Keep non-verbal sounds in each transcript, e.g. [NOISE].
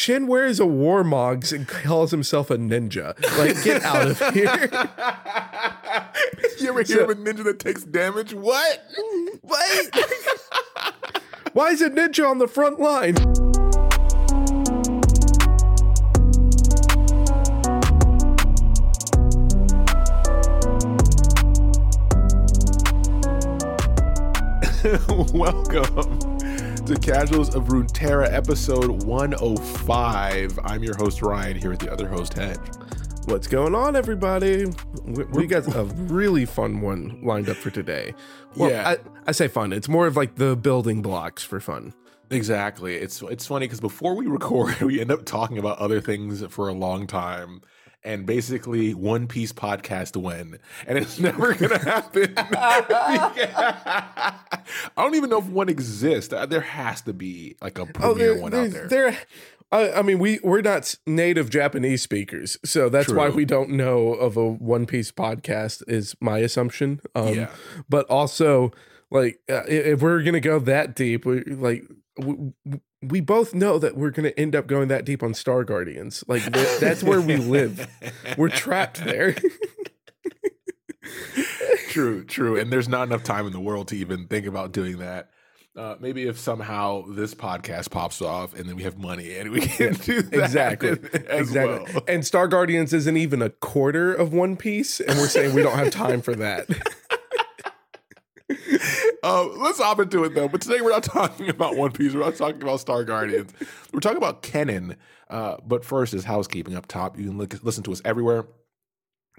Shen wears a Warmog's and calls himself a ninja. Like, get out of here. [LAUGHS] you ever hear so, of a ninja that takes damage? What? What? [LAUGHS] Why is a ninja on the front line? [LAUGHS] Welcome to Casuals of Runeterra, episode 105. I'm your host, Ryan, here with the other host, Hedge. What's going on, everybody? We, we got a [LAUGHS] really fun one lined up for today. Well, yeah. I, I say fun. It's more of like the building blocks for fun. Exactly. It's it's funny because before we record, [LAUGHS] we end up talking about other things for a long time and basically One Piece podcast win, and it's [LAUGHS] never gonna happen. [LAUGHS] I don't even know if one exists. Uh, there has to be like a premier oh, there, one out there. There, I, I, mean, we we're not native Japanese speakers, so that's True. why we don't know of a One Piece podcast. Is my assumption. Um, yeah, but also like uh, if we're gonna go that deep, we like. We, we both know that we're going to end up going that deep on Star Guardians. Like that's where we live. We're trapped there. [LAUGHS] true, true. And there's not enough time in the world to even think about doing that. Uh, maybe if somehow this podcast pops off and then we have money and we can do that exactly, [LAUGHS] exactly. Well. And Star Guardians isn't even a quarter of One Piece, and we're saying we don't have time for that. [LAUGHS] uh, let's hop into it though. But today we're not [LAUGHS] talking about One Piece. We're not talking about Star Guardians. We're talking about Kennen. Uh, but first is housekeeping up top. You can listen to us everywhere.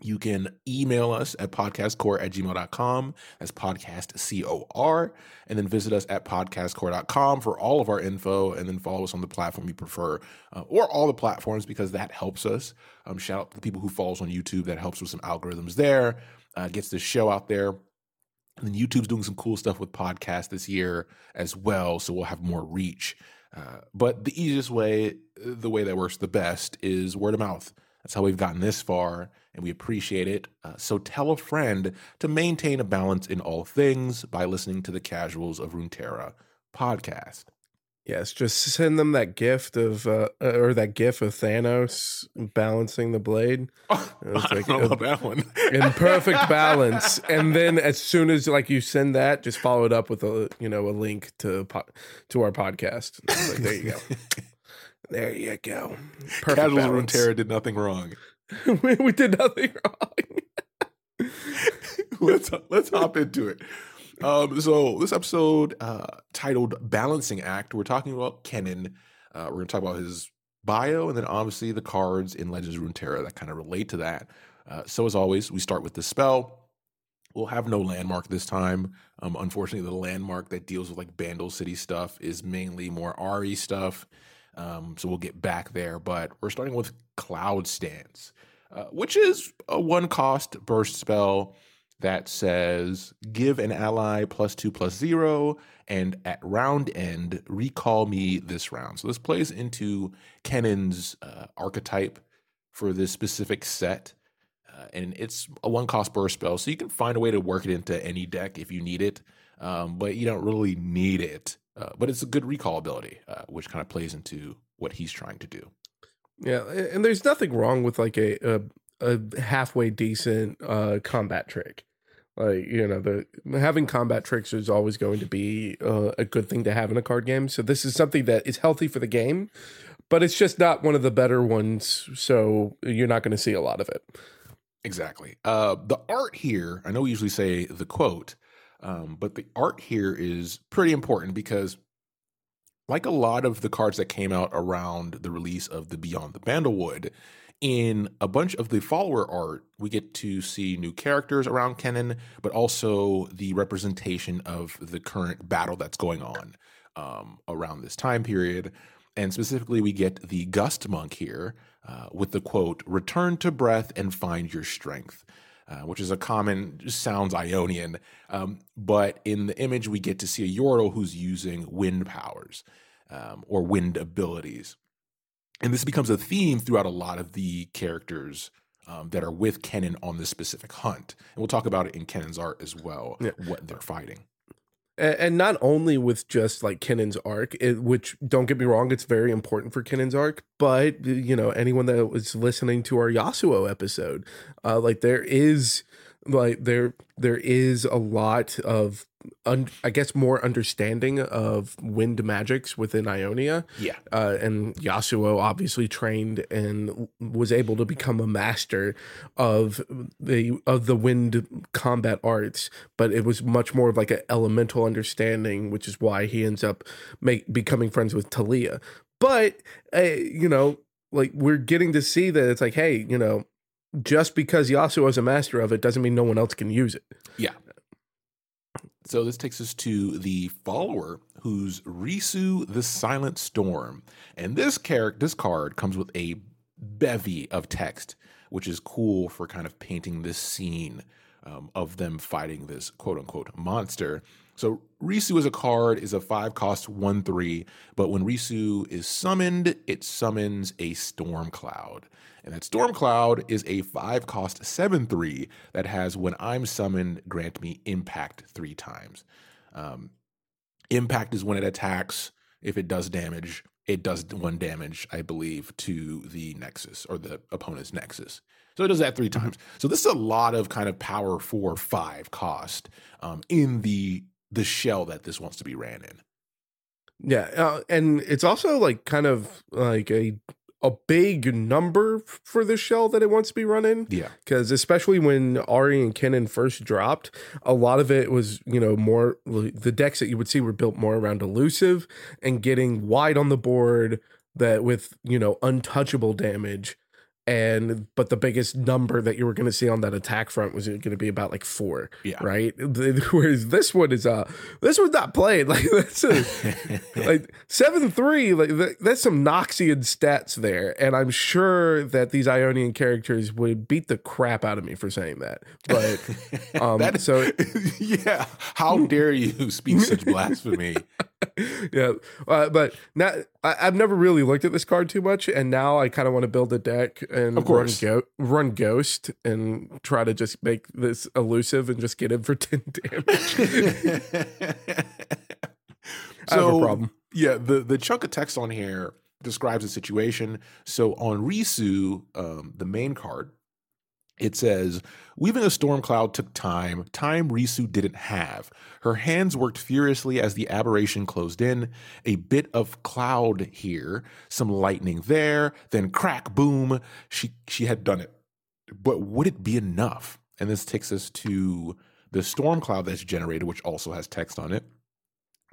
You can email us at podcastcor at gmail.com. That's podcast C O R. And then visit us at podcastcor.com for all of our info. And then follow us on the platform you prefer uh, or all the platforms because that helps us. Um, shout out to the people who follow us on YouTube. That helps with some algorithms there, uh, gets the show out there. And then YouTube's doing some cool stuff with podcasts this year as well, so we'll have more reach. Uh, but the easiest way, the way that works the best, is word of mouth. That's how we've gotten this far, and we appreciate it. Uh, so tell a friend to maintain a balance in all things by listening to the Casuals of Runeterra podcast. Yes, just send them that gift of uh, uh or that gif of Thanos balancing the blade. [LAUGHS] Oh, I like don't know about that one. in perfect [LAUGHS] balance, and then as soon as like you send that, just follow it up with a you know a link to to our podcast. Like, there you go. [LAUGHS] there you go. Perfect Casuals Runeterra did nothing wrong. we, we did nothing wrong. let's let's hop into it. Um, so this episode uh, titled "Balancing Act," we're talking about Kennen. Uh, we're going to talk about his bio, and then obviously the cards in Legends of Runeterra that kind of relate to that. Uh, so as always, we start with the spell. We'll have no landmark this time. Um, unfortunately, the landmark that deals with like Bandle City stuff is mainly more RE stuff. Um, so we'll get back there, but we're starting with Cloud Stance, uh, which is a one cost burst spell that says give an ally plus two plus zero, and at round end, recall me this round. So this plays into Kennen's uh, archetype for this specific set. Uh, and it's a one cost burst spell, so you can find a way to work it into any deck if you need it, um, but you don't really need it. Uh, but it's a good recall ability, uh, which kind of plays into what he's trying to do. Yeah, and there's nothing wrong with like a a, a halfway decent uh, combat trick. Like you know, the having combat tricks is always going to be uh, a good thing to have in a card game. So this is something that is healthy for the game, but it's just not one of the better ones. So you're not going to see a lot of it. Exactly. Uh, the art here, I know we usually say the quote, um, but the art here is pretty important because, like a lot of the cards that came out around the release of the Beyond the Bandlewood, in a bunch of the follower art, we get to see new characters around Kennen, but also the representation of the current battle that's going on um, around this time period. And specifically, we get the Gust Monk here uh, with the quote, Return to breath and find your strength. Uh, which is a common sounds Ionian, um, but in the image we get to see a Yordle who's using wind powers um, or wind abilities and this becomes a theme throughout a lot of the characters um, that are with Kennen on this specific hunt. And we'll talk about it in Kennen's art as well, yeah. what they're fighting. and not only with just like Kennen's arc, it, which don't get me wrong, it's very important for Kennen's arc, but you know anyone that was listening to our Yasuo episode, uh, like there is like there there is a lot of un, I guess more understanding of wind magics within Ionia. Yeah. Uh, and Yasuo obviously trained and was able to become a master of the of the wind combat arts, but it was much more of like an elemental understanding, which is why he ends up make becoming friends with Taliyah. But uh, you know, like we're getting to see that it's like, hey, you know, just because Yasuo is a master of it doesn't mean no one else can use it. Yeah. So this takes us to the follower, who's Risu the Silent Storm, and this character, this card comes with a bevy of text, which is cool for kind of painting this scene um, of them fighting this quote unquote monster. So Risu as a card is a five cost one three, but when Risu is summoned, it summons a storm cloud. And that Storm Cloud is a five cost 7 3 that has when I'm summoned, grant me impact three times. Um, impact is when it attacks. If it does damage, it does one damage, I believe, to the Nexus or the opponent's Nexus. So it does that three mm-hmm. times. So this is a lot of kind of power for five cost um, in the the shell that this wants to be ran in. Yeah, uh, and it's also like kind of like a a big number for the shell that it wants to be running. Yeah. Because especially when Ahri and Kennen first dropped, a lot of it was, you know, more the decks that you would see were built more around elusive and getting wide on the board that with, you know, untouchable damage and but the biggest number that you were going to see on that attack front was going to be about like four yeah. right? [LAUGHS] Whereas this one is uh this one's not played [LAUGHS] like that's a, [LAUGHS] like seven three like that's some noxian stats there and i'm sure that these ionian characters would beat the crap out of me for saying that but um that is, so yeah. How dare you speak such blasphemy [LAUGHS] yeah, uh, but now I, have never really looked at this card too much, and now I kind of want to build a deck and of course. Run, go- run Ghost and try to just make this elusive and just get in for [LAUGHS] ten damage. [LAUGHS] so, problem. Yeah, the the chunk of text on here describes the situation. So on Risu, um, the main card, it says, Weaving a storm cloud took time, time Risu didn't have. Her hands worked furiously as the aberration closed in. A bit of cloud here, some lightning there, then crack, boom. She she had done it. But would it be enough? And this takes us to the storm cloud that's generated, which also has text on it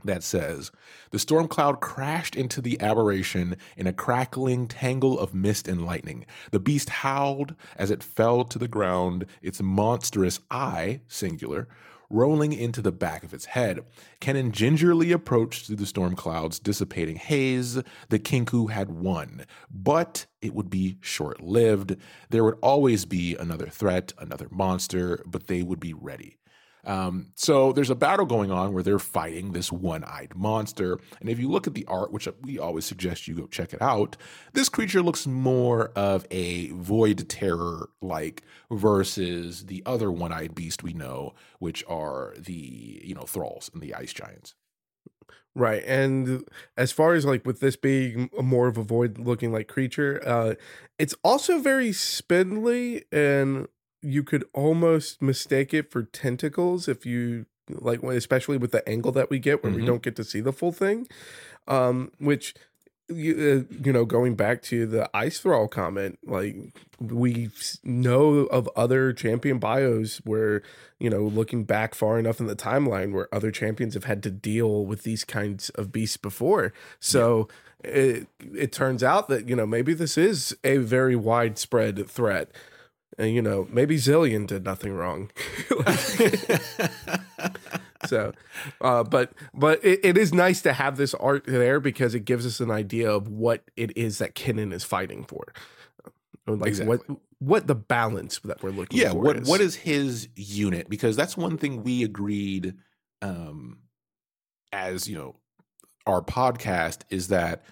that says the storm cloud crashed into the aberration in a crackling tangle of mist and lightning. The beast howled as it fell to the ground, its monstrous eye, singular, rolling into the back of its head. Kennen gingerly approached through the storm clouds, dissipating haze. The Kinkou had won, but it would be short lived. There would always be another threat, another monster, but they would be ready. Um, so there's a battle going on where they're fighting this one-eyed monster, and if you look at the art, which we always suggest you go check it out, this creature looks more of a void terror like versus the other one-eyed beast we know, which are the you know thralls and the ice giants. Right. And as far as like with this being more of a void looking like creature, uh it's also very spindly and you could almost mistake it for tentacles if you like especially with the angle that we get where mm-hmm. we don't get to see the full thing um which you, uh, you know going back to the ice thrall comment like we know of other champion bios where you know looking back far enough in the timeline where other champions have had to deal with these kinds of beasts before so yeah. it it turns out that you know maybe this is a very widespread threat and you know maybe Zilean did nothing wrong. [LAUGHS] so, uh, but but it, it is nice to have this art there because it gives us an idea of what it is that Kennen is fighting for, like exactly. what what the balance that we're looking yeah, for. what is. what is his unit? Because that's one thing we agreed, um, as you know, our podcast is that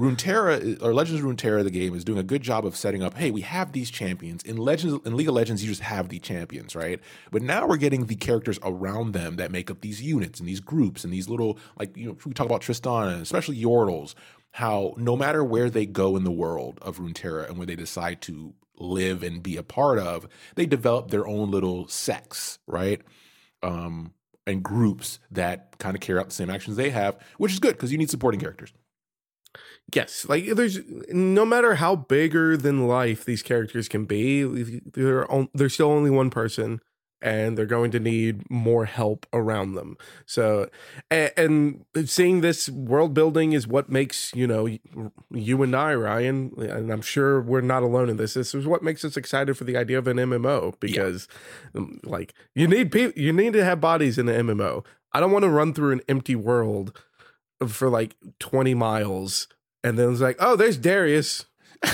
Runeterra or Legends of Runeterra, the game is doing a good job of setting up. Hey, we have these champions in Legends in League of Legends. You just have the champions, right? But now we're getting the characters around them that make up these units and these groups and these little like you know we talk about Tristana, especially Yordles. How no matter where they go in the world of Runeterra and where they decide to live and be a part of, they develop their own little sects, right? Um, and groups that kind of carry out the same actions they have, which is good because you need supporting characters. Yes, like there's no matter how bigger than life these characters can be, they're they're still only one person, and they're going to need more help around them. So, and, and seeing this world building is what makes you know you and I, Ryan, and I'm sure we're not alone in this. This is what makes us excited for the idea of an MMO because, yeah. Um, like, you need people, you need to have bodies in an MMO. I don't want to run through an empty world for like 20 miles and then it's like, oh, there's Darius. [LAUGHS]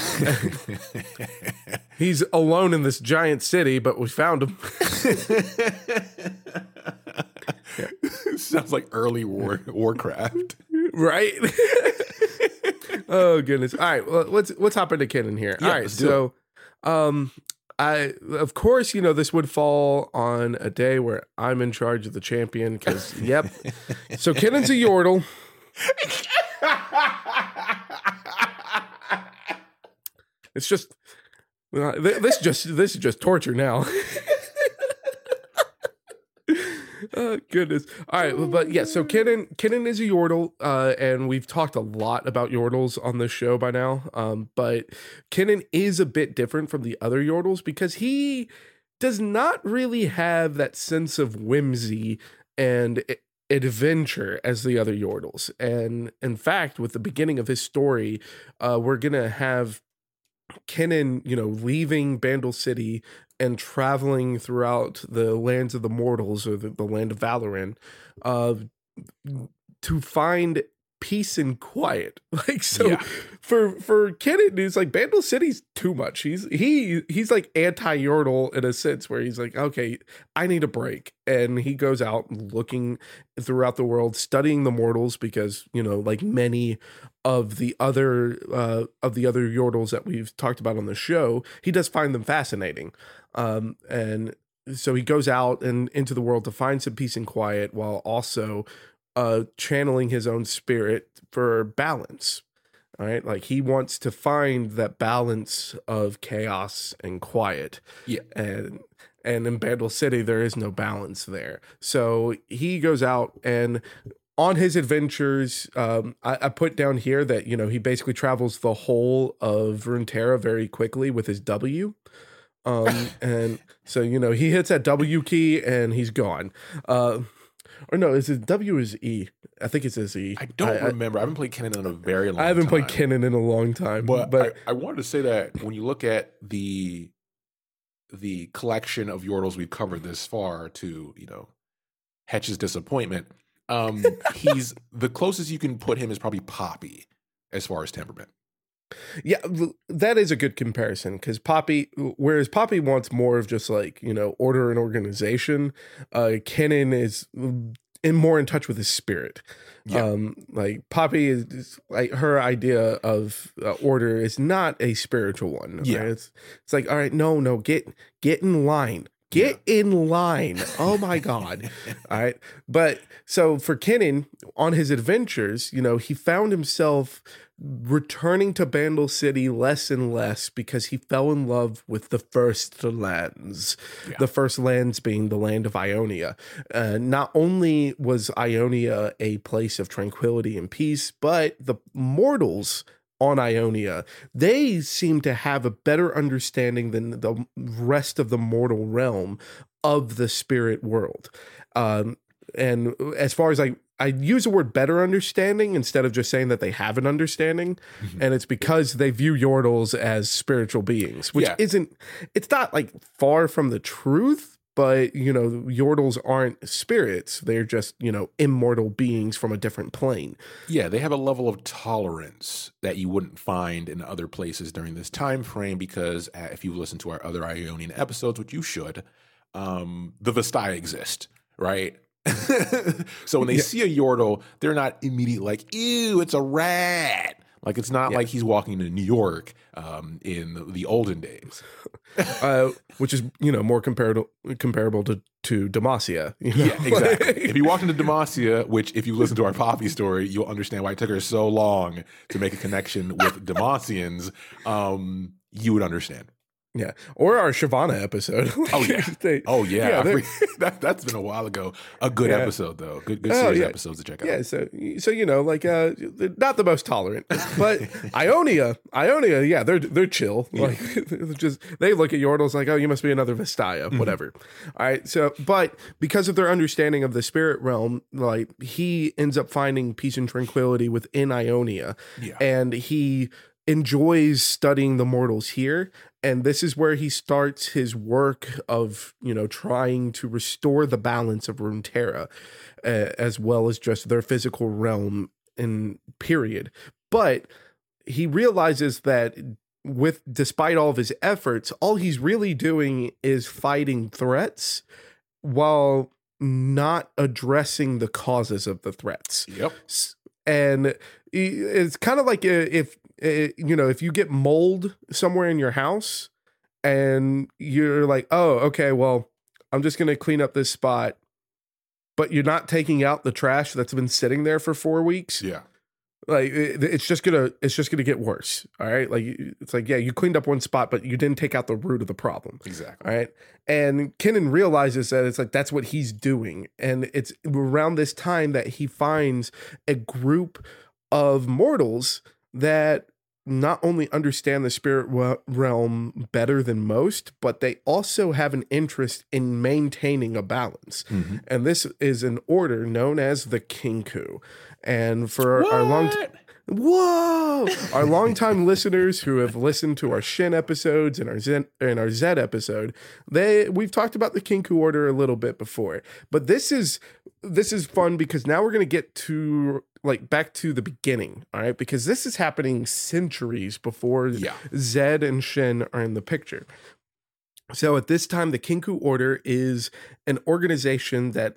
He's alone in this giant city, but we found him. yeah. [LAUGHS] Sounds like early war Warcraft, right? [LAUGHS] oh goodness! All right, well, let's let's hop into Kennen here. Yeah, All right, so, um, I of course you know this would fall on a day where I'm in charge of the champion because yep. so Kennen's a Yordle. It's just this just this is just torture now. [LAUGHS] oh goodness. All right, but yeah, so Kennen Kennen is a Yordle, uh, and we've talked a lot about Yordles on this show by now. Um, but Kennen is a bit different from the other Yordles because he does not really have that sense of whimsy and adventure as the other Yordles. And in fact, with the beginning of his story, uh, we're gonna have Kennen, you know, leaving Bandle City and traveling throughout the lands of the mortals or the, the land of Valoran, uh, to find peace and quiet. [LAUGHS] Like so yeah. for for Kennen, it's like Bandle City's too much. He's he he's like anti Yordle in a sense where he's like, okay, I need a break. And he goes out looking throughout the world, studying the mortals because, you know, like many of the other uh of the other Yordles that we've talked about on the show, he does find them fascinating. Um and so he goes out and into the world to find some peace and quiet while also uh, channeling his own spirit for balance. All right, like he wants to find that balance of chaos and quiet. Yeah, and and in Bandle City there is no balance there. So he goes out and on his adventures, um, I, I, put down here that you know he basically travels the whole of Runeterra very quickly with his W. Um, [LAUGHS] and so you know he hits that W key and he's gone. Uh, or no, is it W is E? I think it's his E. I don't I, remember. I, I haven't played Kennen in a very long. Time. I haven't time. played Kennen in a long time. But, but I, I, wanted to say that when you look at the the collection of Yordles we've covered this far, to you know, Hedge's disappointment, um, [LAUGHS] he's the closest you can put him is probably Poppy as far as temperament. Yeah, that is a good comparison because Poppy, whereas Poppy wants more of just like you know order and organization, uh, Kennen is in more in touch with his spirit. Yeah. Um, like Poppy is like her idea of uh, order is not a spiritual one. Yeah, right? it's it's like all right, no, no, get get in line. Get yeah. in line. Oh my [LAUGHS] God. All right. But so for Kennen, on his adventures, you know, he found himself returning to Bandle City less and less because he fell in love with the first lands. Yeah. The first lands being the land of Ionia. Uh, not only was Ionia a place of tranquility and peace, but the mortals on Ionia, they seem to have a better understanding than the rest of the mortal realm of the spirit world. Um, and as far as I I use the word better understanding instead of just saying that they have an understanding. Mm-hmm. And it's because they view Yordles as spiritual beings, which yeah. isn't, it's not like far from the truth, but you know, Yordles aren't spirits. They're just, you know, immortal beings from a different plane. Yeah, they have a level of tolerance that you wouldn't find in other places during this time frame because uh, if you listen to our other Ionian episodes, which you should, um, the Vastaya exist, right? [LAUGHS] so when they yeah. see a Yordle, they're not immediately like, ew, it's a rat. Like it's not yeah. like he's walking to New York um, in the, the, olden days, [LAUGHS] uh, which is you know more comparable comparable to to Demacia. You know? Yeah, [LAUGHS] exactly. if you walked into Demacia, which if you listen to our Poppy story, you'll understand why it took her so long to make a connection with [LAUGHS] Demacians. Um, you would understand. Yeah, or our Shyvana episode. [LAUGHS] oh yeah, they, oh yeah. yeah [LAUGHS] that that's been a while ago. A good yeah. episode though. Good good oh, series oh, yeah. episodes to check out. Yeah, so so you know, like uh, not the most tolerant, but [LAUGHS] Ionia, Ionia, yeah, they're they're chill. Like just they look at Yordles like, oh, you must be another Vastaya, mm-hmm. whatever. All right, so but because of their understanding of the spirit realm, like he ends up finding peace and tranquility within Ionia, yeah. and he enjoys studying the mortals here and this is where he starts his work of you know trying to restore the balance of Runeterra uh, as well as just their physical realm in period. But he realizes that with despite all of his efforts all he's really doing is fighting threats while not addressing the causes of the threats. Yep. And it's kind of like if it, you know, if you get mold somewhere in your house and you're like, oh, okay, well, I'm just going to clean up this spot, but you're not taking out the trash that's been sitting there for four weeks. Yeah. Like eh, it, it's just gonna, it's just gonna get worse. All right, like it's like yeah, you cleaned up one spot, but you didn't take out the root of the problem. Exactly. All right, and Kennen realizes that it's like that's what he's doing, and it's around this time that he finds a group of mortals that not only understand the spirit realm better than most, but they also have an interest in maintaining a balance. Mm-hmm. And this is an order known as the Kinkou. And for what? our long time Whoa! our longtime listeners who have listened to our Shen episodes and our Zen and our Zed episode, they we've talked about the Kinkou order a little bit before. But this is this is fun because now we're gonna get to like back to the beginning, all right? Because this is happening centuries before yeah. Zed and Shen are in the picture. So at this time, the Kinkou Order is an organization that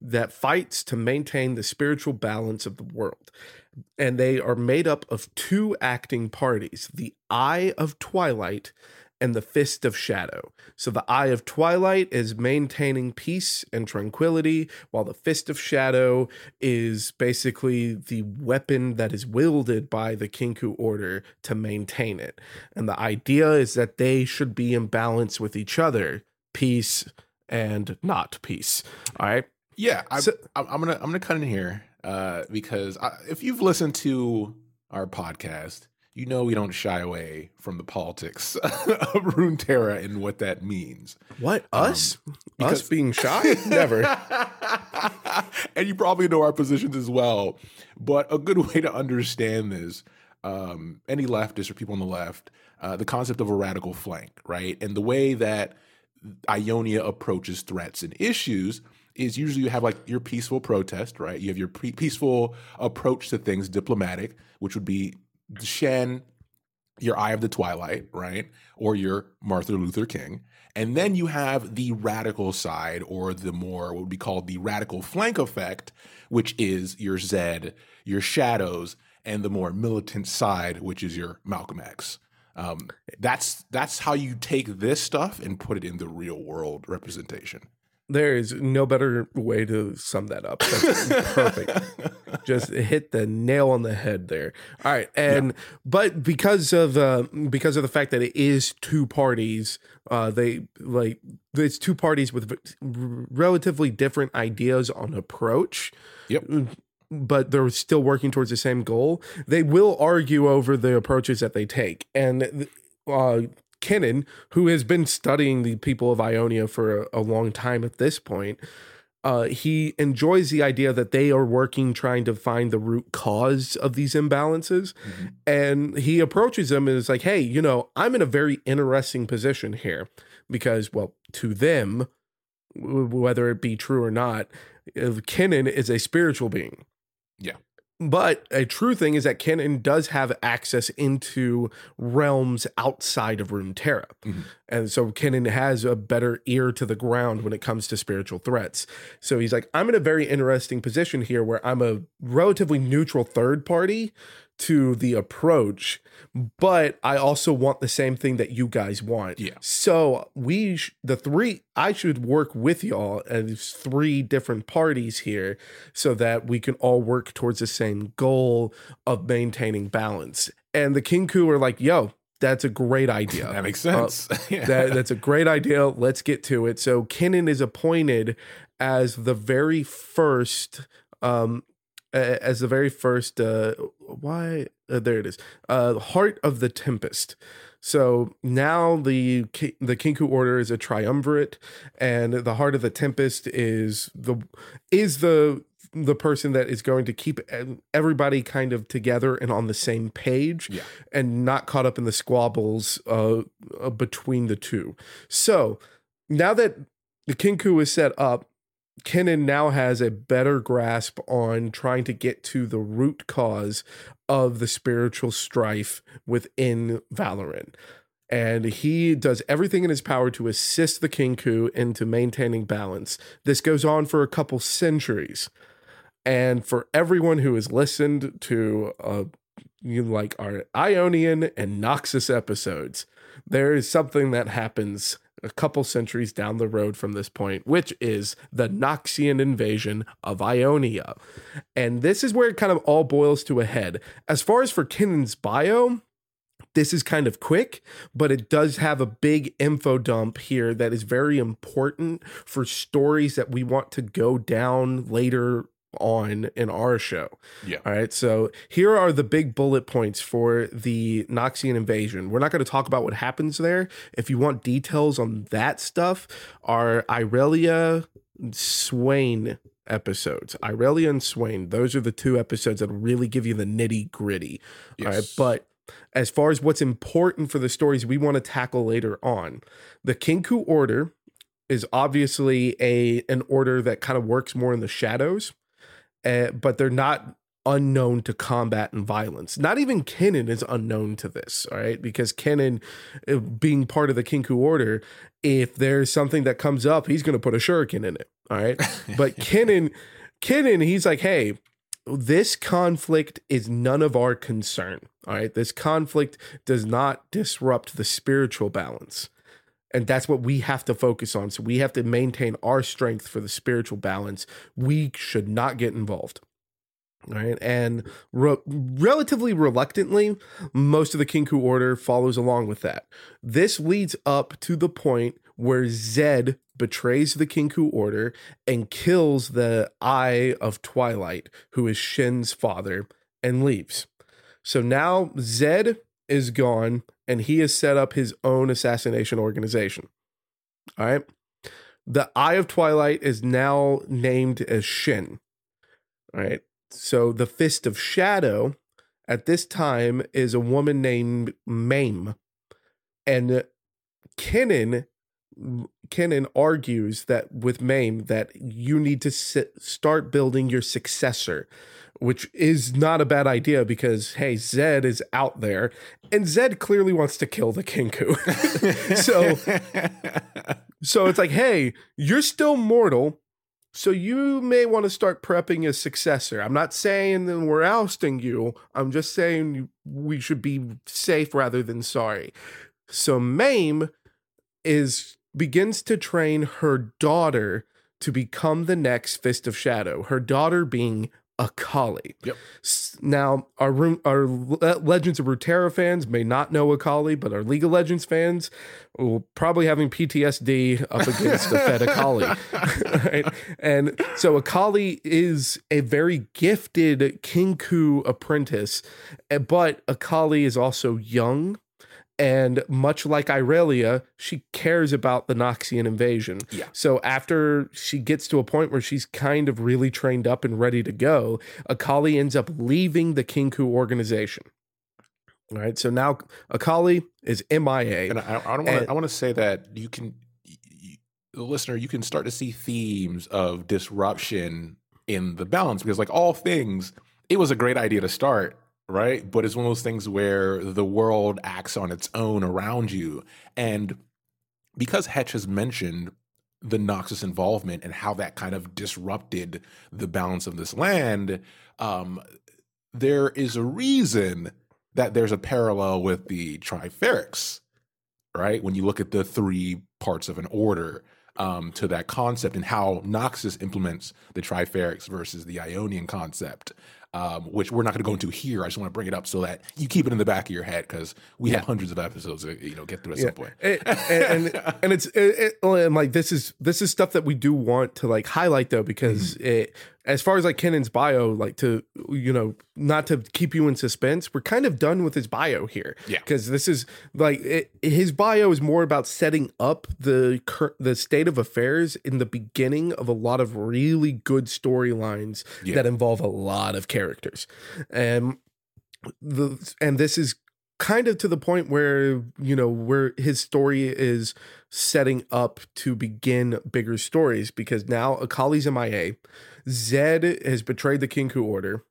that fights to maintain the spiritual balance of the world and they are made up of two acting parties the Eye of Twilight and the Fist of Shadow. So the Eye of Twilight is maintaining peace and tranquility, while the Fist of Shadow is basically the weapon that is wielded by the Kinkou Order to maintain it. And the idea is that they should be in balance with each other, peace and not peace. All right. Yeah, I, so, I'm gonna I'm gonna cut in here uh, because I, if you've listened to our podcast, you know we don't shy away from the politics [LAUGHS] of Runeterra and what that means. What us? Um, us being [LAUGHS] shy? Never. [LAUGHS] and you probably know our positions as well. But a good way to understand this, um, any leftists or people on the left, uh, the concept of a radical flank, right, and the way that Ionia approaches threats and issues is usually you have like your peaceful protest, right? You have your pre- peaceful approach to things, diplomatic, which would be Shen, your Eye of the Twilight, right? Or your Martin Luther King. And then you have the radical side, or the more what would be called the radical flank effect, which is your Zed, your Shadows, and the more militant side, which is your Malcolm X. Um, that's that's how you take this stuff and put it in the real world representation. There is no better way to sum that up. That's perfect. [LAUGHS] Just hit the nail on the head there. All right, and yeah. but because of uh, because of the fact that it is two parties, uh, they like it's two parties with relatively different ideas on approach. Yep. But they're still working towards the same goal. They will argue over the approaches that they take, and uh, Kennen, who has been studying the people of Ionia for a, a long time at this point, uh, he enjoys the idea that they are working trying to find the root cause of these imbalances. Mm-hmm. And he approaches them and is like, hey, you know, I'm in a very interesting position here because, well, to them, whether it be true or not, uh, Kennen is a spiritual being. Yeah. But a true thing is that Kennen does have access into realms outside of Runeterra. Mm-hmm. And so Kennen has a better ear to the ground when it comes to spiritual threats. So he's like, I'm in a very interesting position here where I'm a relatively neutral third party to the approach, but I also want the same thing that you guys want. Yeah. So we, sh- the three, I should work with y'all as three different parties here so that we can all work towards the same goal of maintaining balance. And the King Kinkou are like, yo, that's a great idea. [LAUGHS] that makes sense. Uh, yeah. [LAUGHS] that, that's a great idea. Let's get to it. So Kennen is appointed as the very first um as the very first uh why uh, there it is uh heart of the tempest so now the the kinkou order is a triumvirate and the heart of the tempest is the is the the person that is going to keep everybody kind of together and on the same page yeah. and not caught up in the squabbles uh, uh, between the two so now that the kinkou is set up Kennen now has a better grasp on trying to get to the root cause of the spiritual strife within Valoran. And he does everything in his power to assist the Kinkou into maintaining balance. This goes on for a couple centuries. And for everyone who has listened to uh, you like our Ionian and Noxus episodes, there is something that happens a couple centuries down the road from this point, which is the Noxian invasion of Ionia. And this is where it kind of all boils to a head. As far as for Kennen's bio, this is kind of quick, but it does have a big info dump here that is very important for stories that we want to go down later on in our show. Yeah. All right. So here are the big bullet points for the Noxian invasion. We're not going to talk about what happens there. If you want details on that stuff, our Irelia Swain episodes. Irelia and Swain, those are the two episodes that really give you the nitty gritty. Yes. All right. But as far as what's important for the stories we want to tackle later on, the Kinkou Order is obviously a an order that kind of works more in the shadows uh, but they're not unknown to combat and violence. Not even Kennen is unknown to this, all right? Because Kennen, uh, being part of the Kinkou Order, if there's something that comes up, he's going to put a shuriken in it, all right? [LAUGHS] But Kennen, Kennen, he's like, hey, this conflict is none of our concern, all right? This conflict does not disrupt the spiritual balance. And that's what we have to focus on. So we have to maintain our strength for the spiritual balance. We should not get involved. Right. And re- relatively reluctantly, most of the Kinkou order follows along with that. This leads up to the point where Zed betrays the Kinkou order and kills the Eye of Twilight, who is Shen's father, and leaves. So now Zed is gone and he has set up his own assassination organization. All right. The Eye of Twilight is now named as Shen. All right. So the Fist of Shadow at this time is a woman named Mame. And Kennen Kennen argues that with Mame that you need to sit, start building your successor which is not a bad idea because hey, Zed is out there, and Zed clearly wants to kill the Kinkou. [LAUGHS] so, so it's like, hey, you're still mortal, so you may want to start prepping a successor. I'm not saying that we're ousting you. I'm just saying we should be safe rather than sorry. So Mame is begins to train her daughter to become the next Fist of Shadow. Her daughter being Akali. Yep. Now, our room, our Legends of Runeterra fans may not know Akali, but our League of Legends fans will probably having PTSD up against the Fed Akali. [LAUGHS] right? And so Akali is a very gifted Kinkou apprentice, eh, but Akali is also young and much like Irelia, she cares about the Noxian invasion. Yeah. So after she gets to a point where she's kind of really trained up and ready to go, Akali ends up leaving the Kinkou organization. All right. So now Akali is MIA. And I, I don't want to. I want to say that you can, you, the listener, you can start to see themes of disruption in the balance because, like all things, it was a great idea to start right? But it's one of those things where the world acts on its own around you. And because Hedge has mentioned the Noxus involvement and how that kind of disrupted the balance of this land, um, there is a reason that there's a parallel with the Trifarix, right? When you look at the three parts of an order um, to that concept and how Noxus implements the Trifarix versus the Ionian concept um, which we're not going to go into here. I just want to bring it up so that you keep it in the back of your head because we yeah. have hundreds of episodes to you know get through at yeah. some point. and, and, and [LAUGHS] it's it, it, and like this is this is stuff that we do want to like highlight though because mm-hmm. it as far as like Kennen's bio, like to you know, not to keep you in suspense, we're kind of done with his bio here. Yeah, because this is like it, his bio is more about setting up the cur- the state of affairs in the beginning of a lot of really good storylines yeah. that involve a lot of characters, and the and this is kind of to the point where you know where his story is setting up to begin bigger stories because now Akali's MIA Zed has betrayed the Kinkou Order.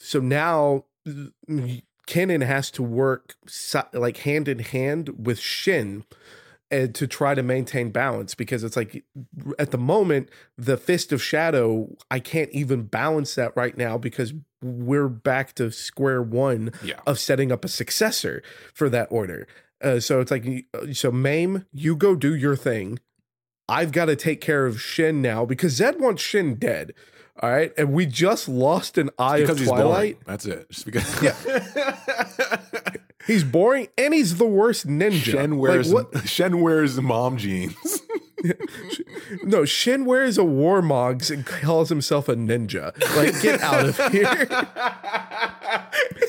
So now Kennen has to work like hand in hand with Shen and to try to maintain balance because it's like at the moment the fist of shadow i can't even balance that right now because we're back to square one yeah. of setting up a successor for that order uh, so it's like so mame you go do your thing I've got to take care of Shen now because Zed wants Shen dead. All right. And we just lost an eye because of Twilight. That's it. Just because yeah. [LAUGHS] he's boring and he's the worst ninja. Shen wears like, what? [LAUGHS] Shen wears mom jeans. No, Shen wears a Warmog's and calls himself a ninja. Like, get out of here.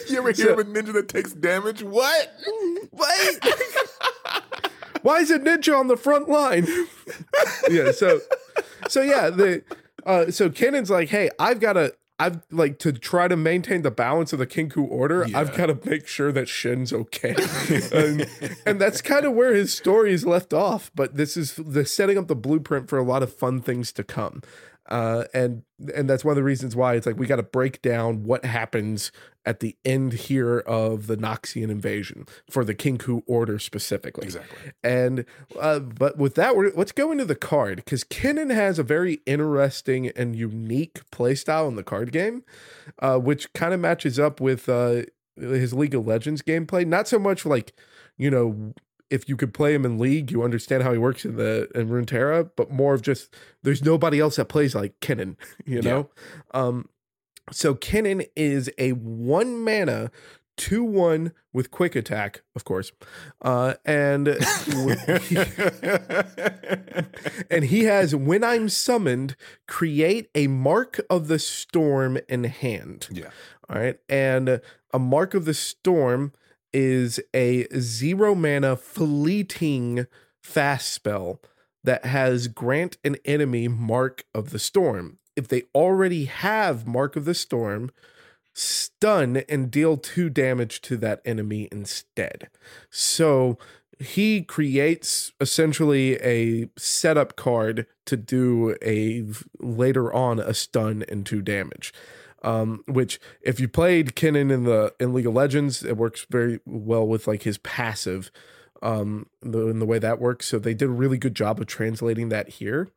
you ever hear so, of a ninja that takes damage? What? What? Why is a ninja on the front line? yeah, so so yeah, the uh so Kennen's like, hey, I've got to I've like to try to maintain the balance of the Kinku order. Yeah. I've got to make sure that Shen's okay, [LAUGHS] and, and, that's kind of where his story is left off. But this is the setting up the blueprint for a lot of fun things to come, uh, and and that's one of the reasons why it's like we got to break down what happens at the end here of the Noxian invasion for the Kinkou Order specifically. Exactly. And uh, but with that, we're, let's go into the card because Kennen has a very interesting and unique playstyle in the card game, uh, which kind of matches up with uh, his League of Legends gameplay. Not so much like you know if you could play him in League, you understand how he works in the in Runeterra, but more of just there's nobody else that plays like Kennen, [LAUGHS] you know. Yeah. Um, so Kennen is a one mana two one with quick attack, of course, uh, and [LAUGHS] he, [LAUGHS] and he has when I'm summoned, create a mark of the storm in hand. Yeah. All right, and a mark of the storm is a zero mana fleeting fast spell that has grant an enemy mark of the storm if they already have Mark of the Storm, stun and deal two damage to that enemy instead. So he creates essentially a setup card to do a later on a stun and two damage. Um, which if you played Kennen in the in League of Legends, it works very well with like his passive um the, in the way that works. So they did a really good job of translating that here.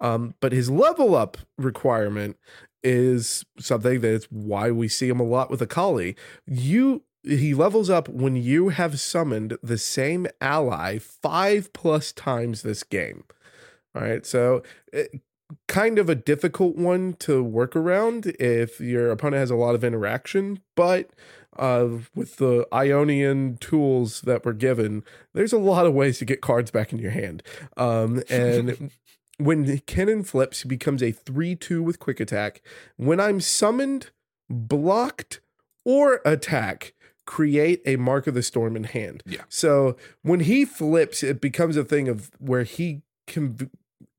Um, but his level up requirement is something that's why we see him a lot with Akali. You he levels up when you have summoned the same ally five plus times this game. All right, so it, eh, kind of a difficult one to work around if your opponent has a lot of interaction, but uh, with the Ionian tools that were given, there's a lot of ways to get cards back in your hand. Um, and [LAUGHS] when Kennen flips, he becomes a 3 2 with quick attack. When I'm summoned, blocked, or attack, create a mark of the storm in hand. Yeah. So when he flips, it becomes a thing of where he can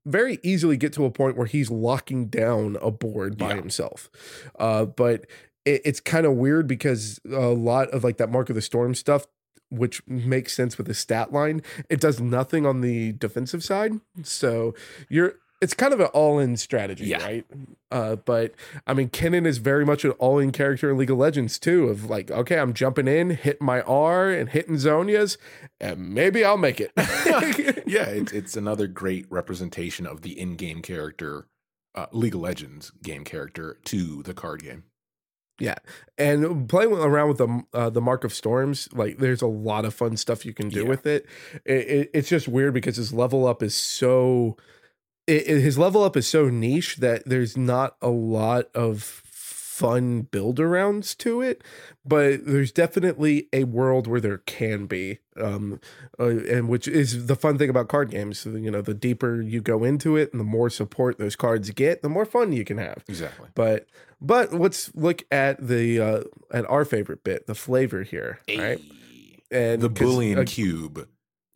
very easily get to a point where he's locking down a board by yeah. himself. Uh, but it, it's kind of weird because a lot of like that mark of the storm stuff which makes sense with the stat line. It does nothing on the defensive side. So you're it's kind of an all-in strategy, yeah. right? Uh, but I mean, Kennen is very much an all-in character in League of Legends too. Of like, okay, I'm jumping in, hitting my R and hitting Zhonya's, and maybe I'll make it. [LAUGHS] [LAUGHS] yeah, it's it's another great representation of the in-game character, uh, League of Legends game character to the card game. Yeah, and playing around with the uh, the Mark of Storms, like there's a lot of fun stuff you can do yeah. with it. It, it. It's just weird because his level up is so, it, his level up is so niche that there's not a lot of fun build arounds to it, but there's definitely a world where there can be, um, uh, and which is the fun thing about card games. You know, the deeper you go into it, and the more support those cards get, the more fun you can have. Exactly. But but let's look at the uh, at our favorite bit, the flavor here, hey. right? And the Boolean uh, cube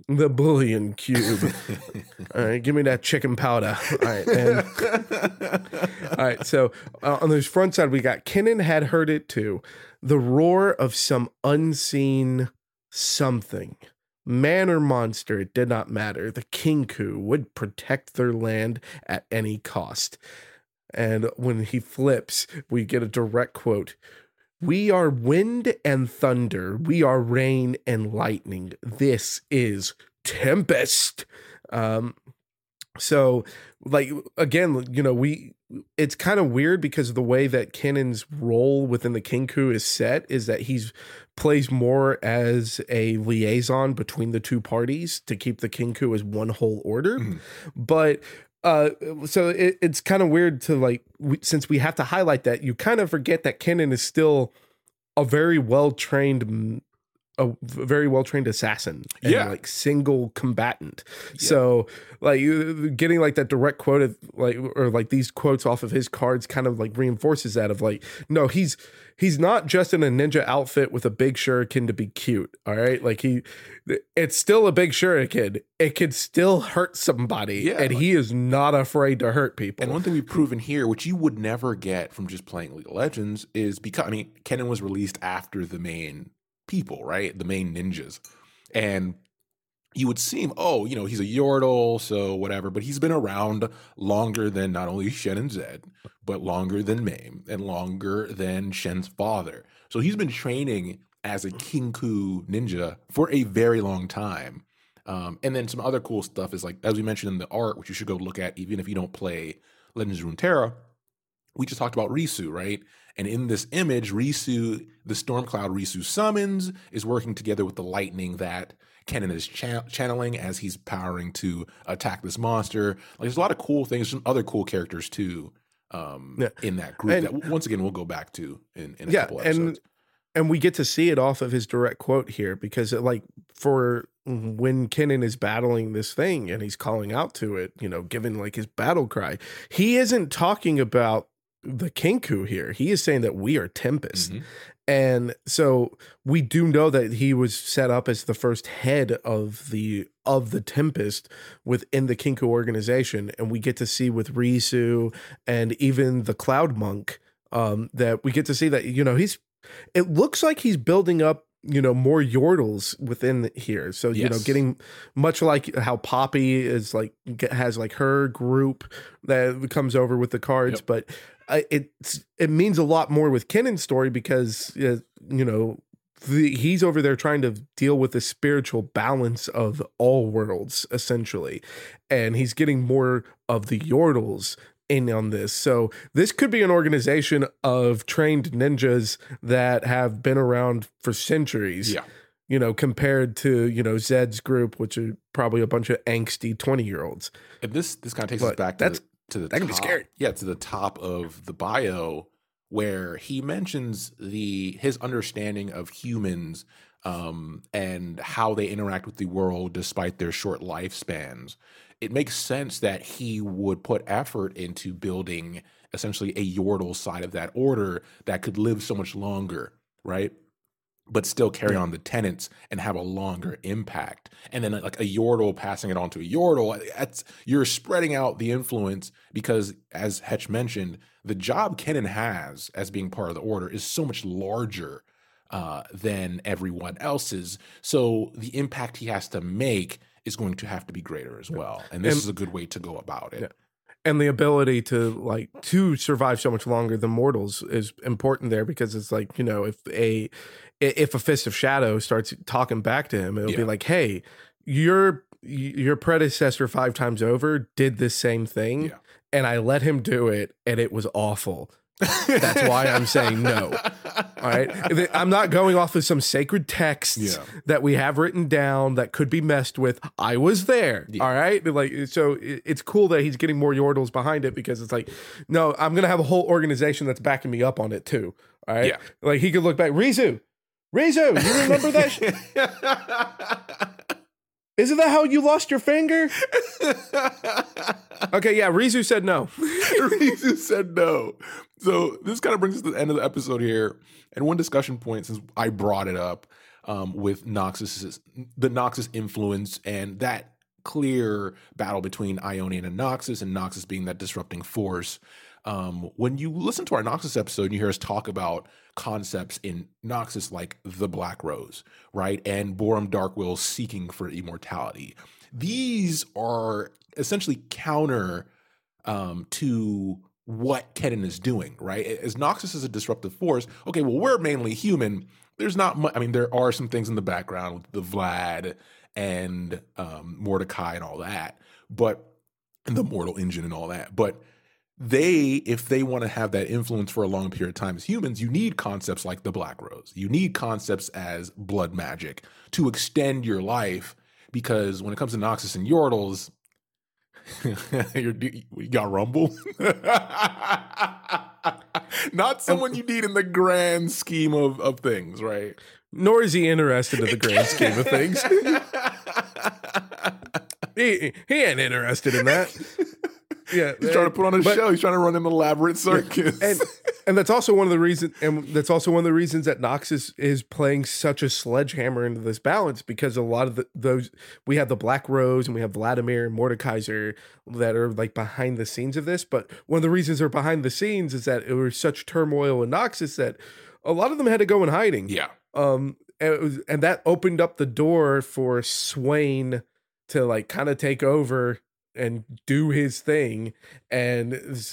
the bullion cube. [LAUGHS] all right, give me that chicken powder. All right, and, [LAUGHS] all right. So uh, on this front side, we got Kennen had heard it too. The roar of some unseen something, man or monster, it did not matter. The Kinkou would protect their land at any cost. And when he flips, we get a direct quote. We are wind and thunder. We are rain and lightning. This is Tempest. Um, so, like, again, you know, we, it's kind of weird because of the way that Kennen's role within the Kinkou is set is that he's plays more as a liaison between the two parties to keep the Kinkou as one whole order. Mm-hmm. But uh, so it, it's kind of weird to like we, since we have to highlight that you kind of forget that Kennen is still a very well trained a very well trained assassin and yeah. like single combatant. Yeah. So like getting like that direct quote of like or like these quotes off of his cards kind of like reinforces that of like no he's he's not just in a ninja outfit with a big shuriken to be cute. All right, like he it's still a big shuriken. It could still hurt somebody, yeah, and like, he is not afraid to hurt people. And one thing we've proven here, which you would never get from just playing League of Legends, is because I mean Kennen was released after the main people, right? The main ninjas. And you would seem, oh, you know, he's a Yordle, so whatever, but he's been around longer than not only Shen and Zed, but longer than Mame and longer than Shen's father. So he's been training as a Kinkou ninja for a very long time. Um, and then some other cool stuff is like, as we mentioned in the art, which you should go look at, even if you don't play Legends of Runeterra, we just talked about Risu, right? And in this image, Risu, the storm cloud Risu summons, is working together with the lightning that Kennen is cha- channeling as he's powering to attack this monster. Like there's a lot of cool things, some other cool characters too um, yeah. in that group. And, that once again we'll go back to in, in a yeah, couple episodes. And, and we get to see it off of his direct quote here because it, like for when Kennen is battling this thing and he's calling out to it, you know, giving like his battle cry, he isn't talking about the kinkou here. He is saying that we are Tempest. Mm-hmm. And so we do know that he was set up as the first head of the of the Tempest within the kinkou organization. And we get to see with Risu and even the Cloud Monk um, that we get to see that, you know, he's it looks like he's building up you know more yordles within here so you yes. know getting much like how poppy is like has like her group that comes over with the cards yep. but it's it means a lot more with Kennen's story because uh, you know the, he's over there trying to deal with the spiritual balance of all worlds essentially, and he's getting more of the Yordles in on this. So this could be an organization of trained ninjas that have been around for centuries. Yeah. You know, compared to, you know, Zed's group, which are probably a bunch of angsty 20 year olds. And this this kind of takes but us back to that's, to the that can be scary. Yeah, to the top of the bio where he mentions the his understanding of humans um, and how they interact with the world despite their short lifespans. It makes sense that he would put effort into building essentially a Yordle side of that order that could live so much longer, right? But still carry on the tenets and have a longer impact. And then like a Yordle passing it on to a Yordle, that's you're spreading out the influence because as Hedge mentioned, the job Kennen has as being part of the order is so much larger uh, than everyone else's. So the impact he has to make is going to have to be greater as well. And this and, is a good way to go about it. Yeah and the ability to like to survive so much longer than mortals is important there because it's like you know if a if a fist of shadow starts talking back to him it'll yeah. be like hey your your predecessor five times over did this same thing yeah. and i let him do it and it was awful That's why I'm saying no. All right. I'm not going off of some sacred texts yeah. that we have written down that could be messed with. I was there. Yeah. All right. Like, so it's cool that he's getting more Yordles behind it because it's like, no, I'm going to have a whole organization that's backing me up on it too. All right. Yeah. Like he could look back, Rizu, Rizu, you remember that? Sh- [LAUGHS] Isn't that how you lost your finger? [LAUGHS] okay, yeah, Rizu said no. Rizu said no. So this kind of brings us to the end of the episode here. And one discussion point, since I brought it up um, with Noxus, the Noxus influence and that clear battle between Ionian and Noxus, and Noxus being that disrupting force. Um, when you listen to our Noxus episode and you hear us talk about concepts in Noxus like the Black Rose, right? And Boram Darkwill seeking for immortality. These are essentially counter um, to what Kennen is doing, right? As Noxus is a disruptive force, okay, well, we're mainly human. There's not much, I mean, there are some things in the background with the Vlad and um, Mordecai and all that, but the Mortal Engine and all that. But they, if they want to have that influence for a long period of time as humans, you need concepts like the Black Rose. You need concepts as blood magic to extend your life. Because when it comes to Noxus and Yordles, [LAUGHS] you got Rumble. [LAUGHS] Not someone you need in the grand scheme of, of things, right? Nor is he interested in the grand [LAUGHS] scheme of things. he, he ain't interested in that yeah, [LAUGHS] he's trying to put on a but, show. He's trying to run an elaborate circus. And, [LAUGHS] and that's also one of the reasons, and that's also one of the reasons that Nox is, is playing such a sledgehammer into this balance because a lot of the, those we have the Black Rose and we have Vladimir and Mordekaiser that are like behind the scenes of this. But one of the reasons they're behind the scenes is that it was such turmoil in Noxus that a lot of them had to go in hiding. Yeah. Um, and, was, and that opened up the door for Swain to like kind of take over and do his thing and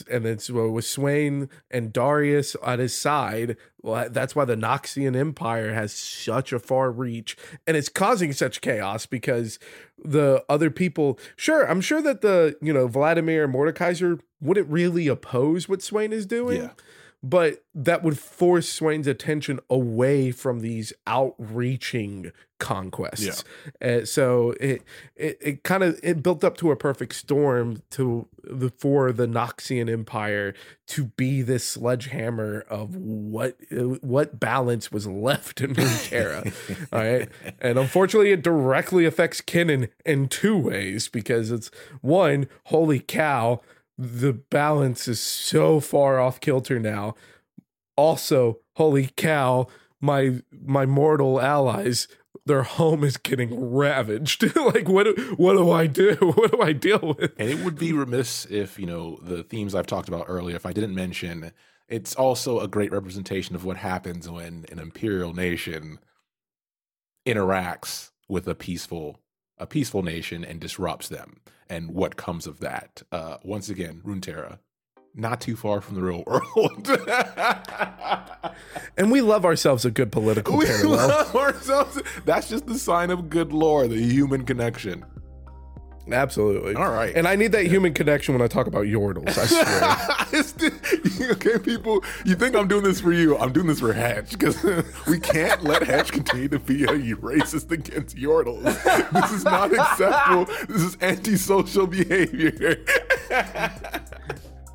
and it's well, with Swain and Darius at his side well that's why the Noxian empire has such a far reach and it's causing such chaos because the other people sure I'm sure that the you know Vladimir and Mordekaiser wouldn't really oppose what Swain is doing yeah but that would force Swain's attention away from these outreaching conquests. Yeah. Uh, so it it, it kind of it built up to a perfect storm to the for the Noxian Empire to be this sledgehammer of what what balance was left in Runeterra. [LAUGHS] all right, and unfortunately, it directly affects Kennen in two ways because it's one, holy cow the balance is so far off kilter now. Also, holy cow, my my mortal allies, their home is getting ravaged. [LAUGHS] like what what do I do? [LAUGHS] What do I deal with? And it would be remiss if, you know, the themes I've talked about earlier if I didn't mention it's also a great representation of what happens when an imperial nation interacts with a peaceful a peaceful nation and disrupts them and what comes of that. Uh, once again, Runeterra, not too far from the real [LAUGHS] world. and we love ourselves a good political we parallel. Love ourselves. That's just the sign of good lore, the human connection. Absolutely. All right. And I need that human connection when I talk about Yordles. I swear. [LAUGHS] [LAUGHS] okay, people, you think I'm doing this for you. I'm doing this for Hatch because [LAUGHS] we can't let Hatch continue to be a racist against Yordles. This is not acceptable. This is antisocial behavior.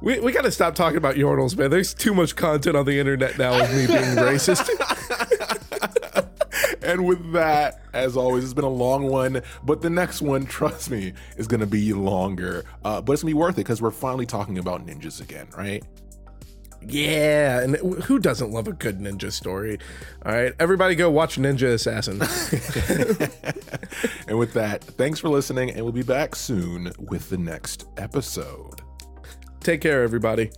we, we got to stop talking about Yordles, man. There's too much content on the internet now of me being racist. And with that, as always, it's been a long one, but the next one, trust me, is going to be longer. Uh, but it's going to be worth it because we're finally talking about ninjas again, right? Yeah, and who doesn't love a good ninja story? All right, everybody go watch Ninja Assassin. [LAUGHS] and with that, thanks for listening, and we'll be back soon with the next episode. Take care, everybody.